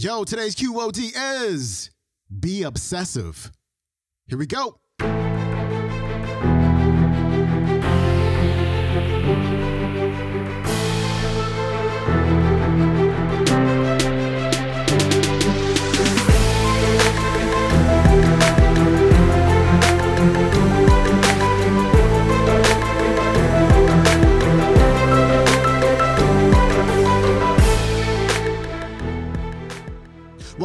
Yo, today's QOT is be obsessive. Here we go.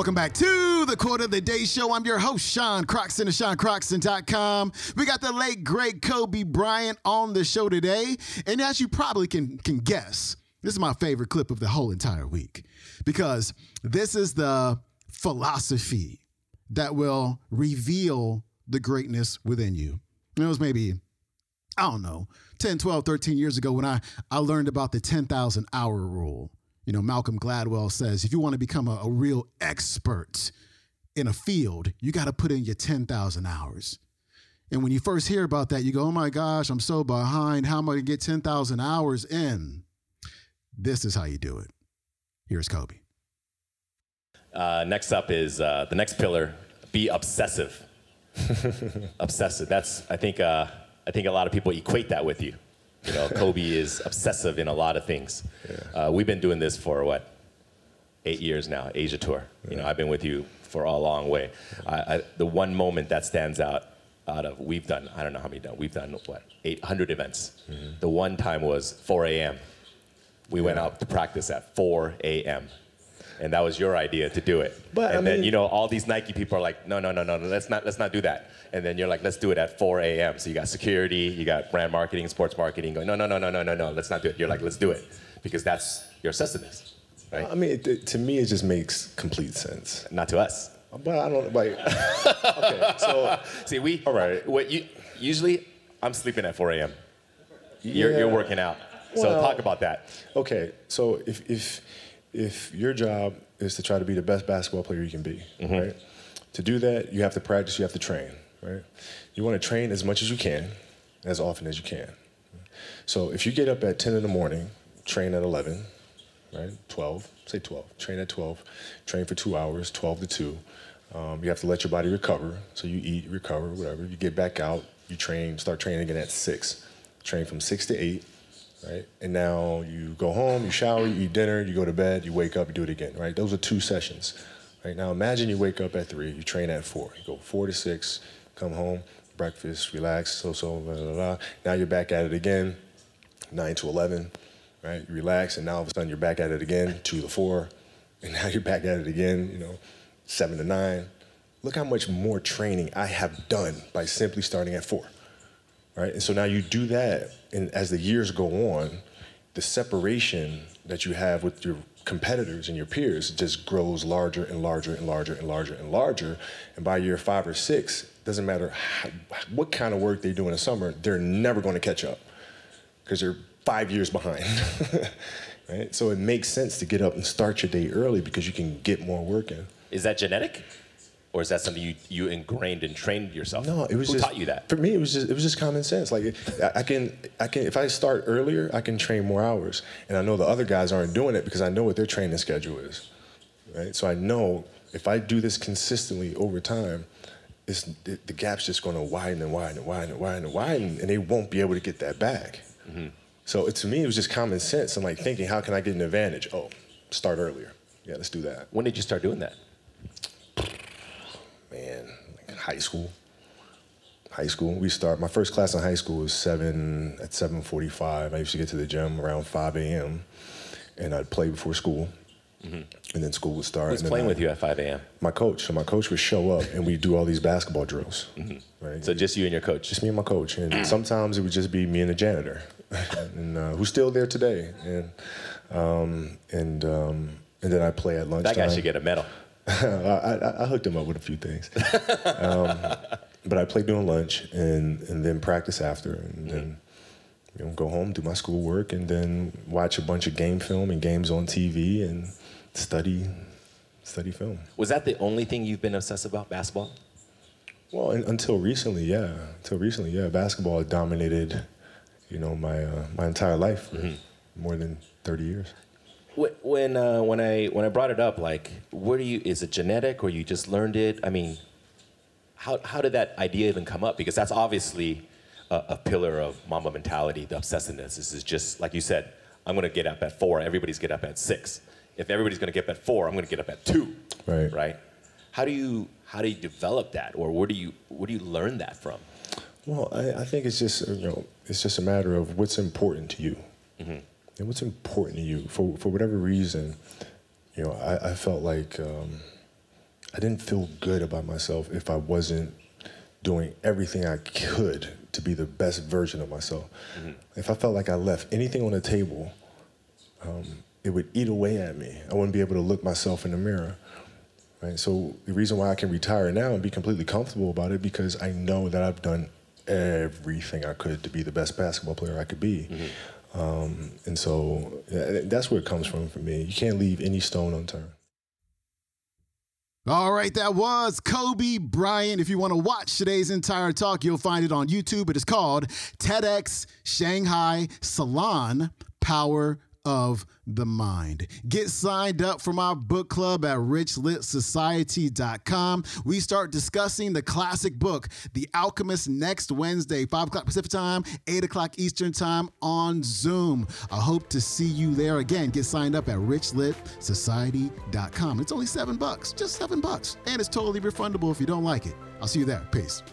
Welcome back to the Quote of the Day Show. I'm your host, Sean Croxton of SeanCroxton.com. We got the late, great Kobe Bryant on the show today. And as you probably can, can guess, this is my favorite clip of the whole entire week because this is the philosophy that will reveal the greatness within you. It was maybe, I don't know, 10, 12, 13 years ago when I, I learned about the 10,000 hour rule. You know, Malcolm Gladwell says if you want to become a, a real expert in a field, you got to put in your 10,000 hours. And when you first hear about that, you go, oh my gosh, I'm so behind. How am I going to get 10,000 hours in? This is how you do it. Here's Kobe. Uh, next up is uh, the next pillar be obsessive. obsessive. That's, I think, uh, I think a lot of people equate that with you. You know, Kobe is obsessive in a lot of things. Yeah. Uh, we've been doing this for what, eight years now, Asia tour. Yeah. You know, I've been with you for a long way. I, I, the one moment that stands out out of we've done I don't know how many done we've done what 800 events. Mm-hmm. The one time was 4 a.m. We yeah. went out to practice at 4 a.m and that was your idea to do it. But and I then mean, you know all these Nike people are like, no, no, no, no, no, let's not let's not do that. And then you're like, let's do it at 4 a.m. So you got security, you got brand marketing, sports marketing going, no, no, no, no, no, no, no, let's not do it. You're like, let's do it because that's your obsessiveness, right? I mean, it, it, to me, it just makes complete sense. Not to us. But I don't like. okay, so see, we all right. What you usually, I'm sleeping at 4 a.m. You're, yeah. you're working out. So well, talk about that. Okay, so if if if your job is to try to be the best basketball player you can be, mm-hmm. right? To do that, you have to practice, you have to train, right? You want to train as much as you can, as often as you can. So if you get up at 10 in the morning, train at 11, right? 12, say 12, train at 12, train for two hours, 12 to 2. Um, you have to let your body recover. So you eat, recover, whatever. You get back out, you train, start training again at 6. Train from 6 to 8, right? And now you go home, you shower, you eat dinner, you go to bed, you wake up, you do it again, right? Those are two sessions, right? Now imagine you wake up at three, you train at four, you go four to six, come home, breakfast, relax, so so, blah, blah, blah. Now you're back at it again, nine to eleven, right? You relax, and now all of a sudden you're back at it again, two to four, and now you're back at it again, you know, seven to nine. Look how much more training I have done by simply starting at four right? And so now you do that, and as the years go on, the separation that you have with your competitors and your peers just grows larger and larger and larger and larger and larger. And by year five or six, doesn't matter how, what kind of work they do in the summer, they're never going to catch up because they're five years behind. right? So it makes sense to get up and start your day early because you can get more work in. Is that genetic? Or is that something you, you ingrained and trained yourself? No, it was Who just, taught you that? For me, it was just it was just common sense. Like I can I can if I start earlier, I can train more hours, and I know the other guys aren't doing it because I know what their training schedule is, right? So I know if I do this consistently over time, it's, the, the gap's just going to widen and widen and widen and widen and widen, and they won't be able to get that back. Mm-hmm. So it, to me, it was just common sense. I'm like thinking, how can I get an advantage? Oh, start earlier. Yeah, let's do that. When did you start doing that? Man, like high school. High school. We start. My first class in high school was seven at seven forty-five. I used to get to the gym around five a.m. and I'd play before school. Mm-hmm. And then school would start. Who's playing I, with you at 5 a.m.? My coach. So my coach would show up and we'd do all these basketball drills. Mm-hmm. Right. So just you and your coach. Just me and my coach. And sometimes it would just be me and the janitor, and uh, who's still there today. And um, and um, and then I play at lunchtime. That guy should get a medal. I, I, I, hooked him up with a few things. Um, but I played during lunch and, and then practice after and then you know, go home, do my schoolwork, and then watch a bunch of game film and games on TV and study study film. Was that the only thing you've been obsessed about, basketball? Well, in, until recently, yeah. Until recently, yeah. Basketball dominated, you know, my uh, my entire life for mm-hmm. more than thirty years. When uh, when I when I brought it up, like, where do you? Is it genetic, or you just learned it? I mean, how how did that idea even come up? Because that's obviously a, a pillar of Mamba mentality, the obsessiveness. This is just like you said. I'm gonna get up at four. Everybody's get up at six. If everybody's gonna get up at four, I'm gonna get up at two. Right. Right. How do you how do you develop that, or where do you where do you learn that from? Well, I, I think it's just you know it's just a matter of what's important to you, mm-hmm. And what's important to you for for whatever reason. You know, I, I felt like um, I didn't feel good about myself if I wasn't doing everything I could to be the best version of myself. Mm-hmm. If I felt like I left anything on the table, um, it would eat away at me. I wouldn't be able to look myself in the mirror. Right? So the reason why I can retire now and be completely comfortable about it because I know that I've done everything I could to be the best basketball player I could be. Mm-hmm. Um, and so that's where it comes from for me. You can't leave any stone unturned. All right, that was Kobe Bryant. If you want to watch today's entire talk, you'll find it on YouTube. It is called TEDx Shanghai Salon Power of the mind. Get signed up for my book club at richlitsociety.com. We start discussing the classic book, The Alchemist, next Wednesday, 5 o'clock Pacific time, 8 o'clock Eastern time on Zoom. I hope to see you there again. Get signed up at richlitsociety.com. It's only seven bucks, just seven bucks. And it's totally refundable if you don't like it. I'll see you there. Peace.